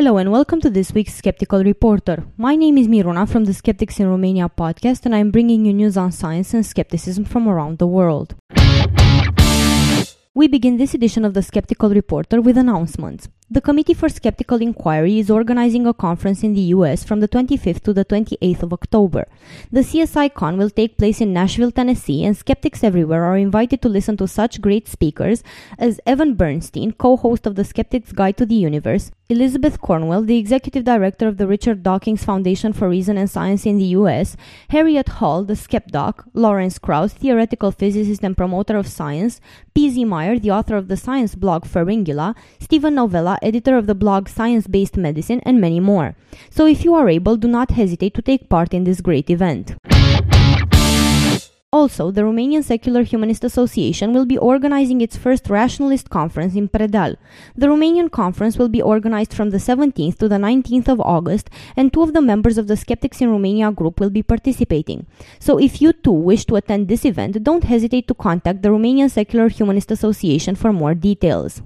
Hello and welcome to this week's Skeptical Reporter. My name is Miruna from the Skeptics in Romania podcast, and I'm bringing you news on science and skepticism from around the world. We begin this edition of the Skeptical Reporter with announcements. The Committee for Skeptical Inquiry is organizing a conference in the US from the 25th to the 28th of October. The CSI Con will take place in Nashville, Tennessee, and skeptics everywhere are invited to listen to such great speakers as Evan Bernstein, co-host of The Skeptic's Guide to the Universe, Elizabeth Cornwell, the executive director of the Richard Dawkins Foundation for Reason and Science in the US, Harriet Hall, the skepdoc, Lawrence Krauss, theoretical physicist and promoter of science, P.Z. Myers, the author of the science blog Pharyngula, Steven Novella, editor of the blog Science Based Medicine, and many more. So if you are able, do not hesitate to take part in this great event. Also, the Romanian Secular Humanist Association will be organizing its first rationalist conference in Predeal. The Romanian conference will be organized from the 17th to the 19th of August, and two of the members of the Skeptics in Romania group will be participating. So, if you too wish to attend this event, don't hesitate to contact the Romanian Secular Humanist Association for more details.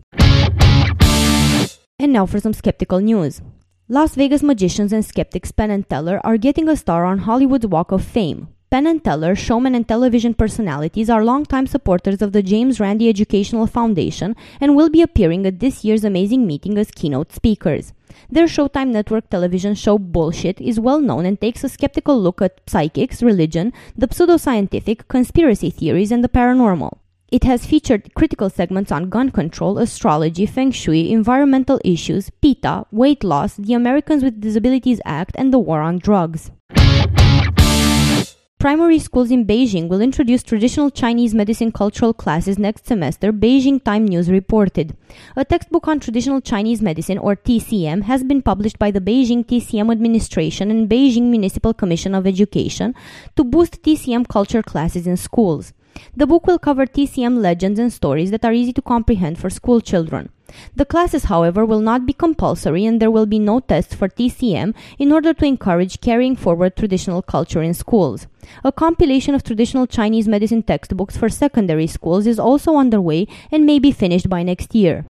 And now for some skeptical news. Las Vegas magicians and skeptics Penn and Teller are getting a star on Hollywood's Walk of Fame. Penn and Teller, showmen and television personalities, are longtime supporters of the James Randi Educational Foundation and will be appearing at this year's amazing meeting as keynote speakers. Their Showtime Network television show Bullshit is well known and takes a skeptical look at psychics, religion, the pseudoscientific, conspiracy theories, and the paranormal. It has featured critical segments on gun control, astrology, feng shui, environmental issues, PETA, weight loss, the Americans with Disabilities Act, and the war on drugs. Primary schools in Beijing will introduce traditional Chinese medicine cultural classes next semester, Beijing Time News reported. A textbook on traditional Chinese medicine, or TCM, has been published by the Beijing TCM Administration and Beijing Municipal Commission of Education to boost TCM culture classes in schools. The book will cover TCM legends and stories that are easy to comprehend for school children. The classes, however, will not be compulsory and there will be no tests for TCM in order to encourage carrying forward traditional culture in schools. A compilation of traditional Chinese medicine textbooks for secondary schools is also underway and may be finished by next year.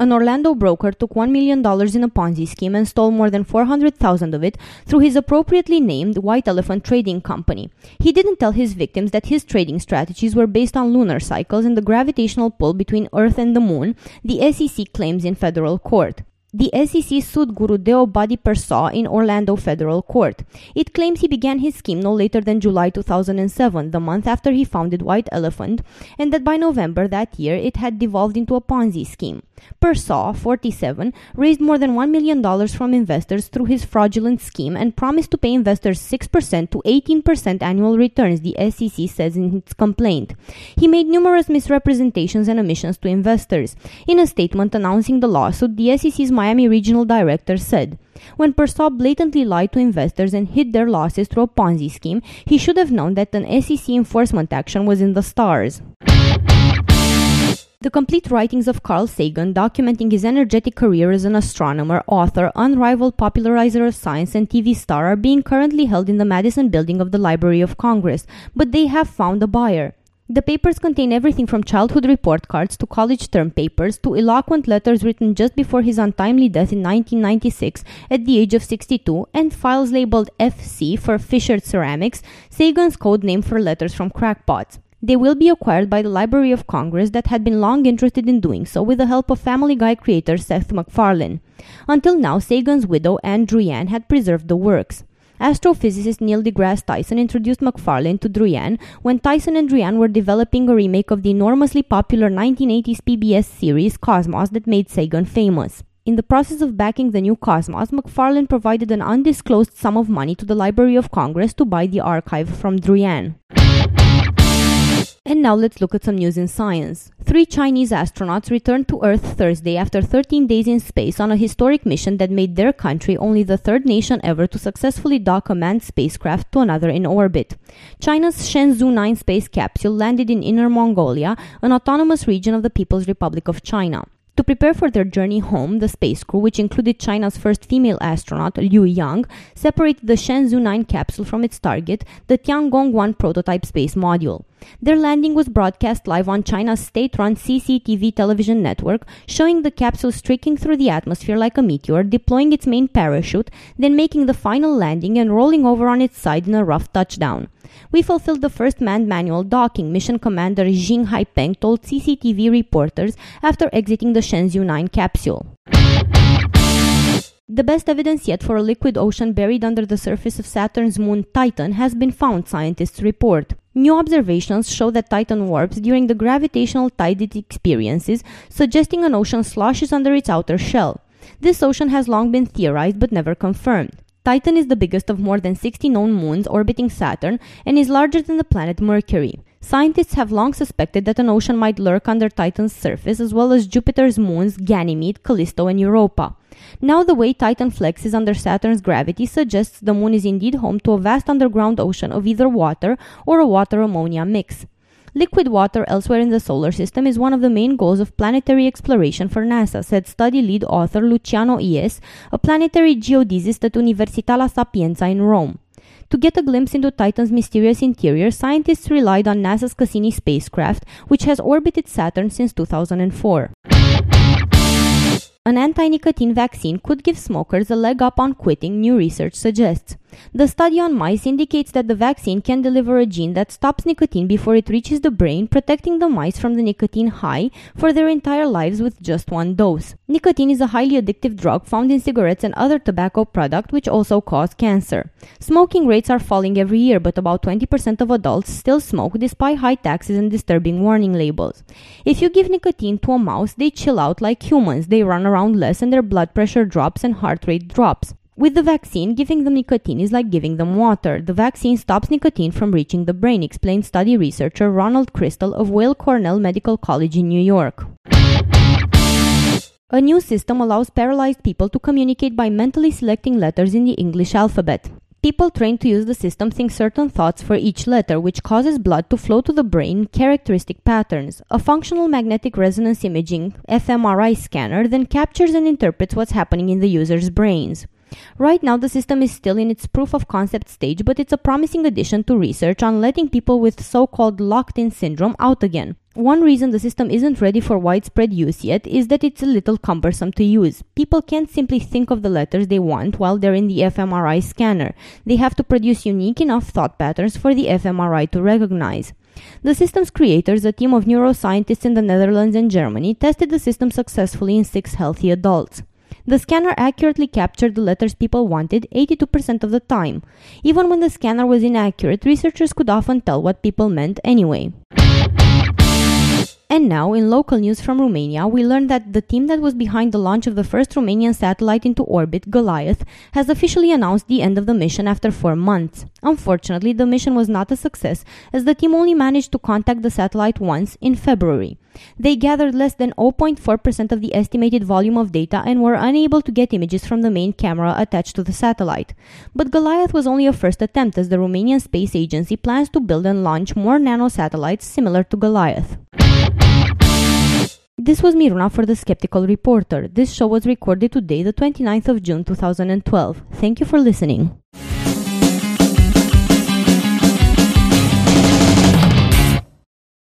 An Orlando broker took $1 million in a Ponzi scheme and stole more than 400,000 of it through his appropriately named White Elephant Trading Company. He didn't tell his victims that his trading strategies were based on lunar cycles and the gravitational pull between Earth and the Moon, the SEC claims in federal court. The SEC sued Gurudeo Buddy Persaud in Orlando federal court. It claims he began his scheme no later than July 2007, the month after he founded White Elephant, and that by November that year it had devolved into a Ponzi scheme. Persaud, 47, raised more than $1 million from investors through his fraudulent scheme and promised to pay investors 6% to 18% annual returns, the SEC says in its complaint. He made numerous misrepresentations and omissions to investors. In a statement announcing the lawsuit, the SEC's Miami regional director said, when Persaud blatantly lied to investors and hid their losses through a Ponzi scheme, he should have known that an SEC enforcement action was in the stars. The complete writings of Carl Sagan, documenting his energetic career as an astronomer, author, unrivaled popularizer of science, and TV star, are being currently held in the Madison building of the Library of Congress, but they have found a buyer. The papers contain everything from childhood report cards to college term papers to eloquent letters written just before his untimely death in 1996 at the age of 62 and files labeled FC for Fissured Ceramics, Sagan's code name for letters from crackpots. They will be acquired by the Library of Congress that had been long interested in doing so with the help of Family Guy creator Seth MacFarlane. Until now, Sagan's widow, Ann Druyan, had preserved the works. Astrophysicist Neil deGrasse Tyson introduced MacFarlane to Druyan when Tyson and Druyan were developing a remake of the enormously popular 1980s PBS series Cosmos that made Sagan famous. In the process of backing the new Cosmos, MacFarlane provided an undisclosed sum of money to the Library of Congress to buy the archive from Druyan. And now let's look at some news in science. Three Chinese astronauts returned to Earth Thursday after 13 days in space on a historic mission that made their country only the third nation ever to successfully dock a manned spacecraft to another in orbit. China's Shenzhou 9 space capsule landed in Inner Mongolia, an autonomous region of the People's Republic of China. To prepare for their journey home, the space crew, which included China's first female astronaut, Liu Yang, separated the Shenzhou 9 capsule from its target, the Tiangong 1 prototype space module. Their landing was broadcast live on China's state run CCTV television network, showing the capsule streaking through the atmosphere like a meteor, deploying its main parachute, then making the final landing and rolling over on its side in a rough touchdown. We fulfilled the first manned manual docking, Mission Commander Jing Haipeng told CCTV reporters after exiting the Shenzhou 9 capsule. The best evidence yet for a liquid ocean buried under the surface of Saturn's moon Titan has been found, scientists report. New observations show that Titan warps during the gravitational tide it experiences, suggesting an ocean sloshes under its outer shell. This ocean has long been theorized but never confirmed. Titan is the biggest of more than 60 known moons orbiting Saturn and is larger than the planet Mercury. Scientists have long suspected that an ocean might lurk under Titan's surface as well as Jupiter's moons Ganymede, Callisto, and Europa. Now, the way Titan flexes under Saturn's gravity suggests the moon is indeed home to a vast underground ocean of either water or a water ammonia mix. Liquid water elsewhere in the solar system is one of the main goals of planetary exploration for NASA, said study lead author Luciano Iess, a planetary geodesist at Università La Sapienza in Rome. To get a glimpse into Titan's mysterious interior, scientists relied on NASA's Cassini spacecraft, which has orbited Saturn since 2004. An anti nicotine vaccine could give smokers a leg up on quitting, new research suggests. The study on mice indicates that the vaccine can deliver a gene that stops nicotine before it reaches the brain, protecting the mice from the nicotine high for their entire lives with just one dose. Nicotine is a highly addictive drug found in cigarettes and other tobacco products, which also cause cancer. Smoking rates are falling every year, but about 20% of adults still smoke despite high taxes and disturbing warning labels. If you give nicotine to a mouse, they chill out like humans, they run around less, and their blood pressure drops and heart rate drops. With the vaccine, giving them nicotine is like giving them water. The vaccine stops nicotine from reaching the brain, explained study researcher Ronald Crystal of Weill Cornell Medical College in New York. A new system allows paralyzed people to communicate by mentally selecting letters in the English alphabet. People trained to use the system think certain thoughts for each letter, which causes blood to flow to the brain in characteristic patterns. A functional magnetic resonance imaging fMRI scanner then captures and interprets what's happening in the user's brains. Right now, the system is still in its proof of concept stage, but it's a promising addition to research on letting people with so called locked in syndrome out again. One reason the system isn't ready for widespread use yet is that it's a little cumbersome to use. People can't simply think of the letters they want while they're in the fMRI scanner. They have to produce unique enough thought patterns for the fMRI to recognize. The system's creators, a team of neuroscientists in the Netherlands and Germany, tested the system successfully in six healthy adults. The scanner accurately captured the letters people wanted 82% of the time. Even when the scanner was inaccurate, researchers could often tell what people meant anyway. And now, in local news from Romania, we learn that the team that was behind the launch of the first Romanian satellite into orbit, Goliath, has officially announced the end of the mission after four months. Unfortunately, the mission was not a success, as the team only managed to contact the satellite once in February. They gathered less than 0.4% of the estimated volume of data and were unable to get images from the main camera attached to the satellite. But Goliath was only a first attempt, as the Romanian Space Agency plans to build and launch more nano satellites similar to Goliath. This was Miruna for the Skeptical Reporter. This show was recorded today, the 29th of June 2012. Thank you for listening.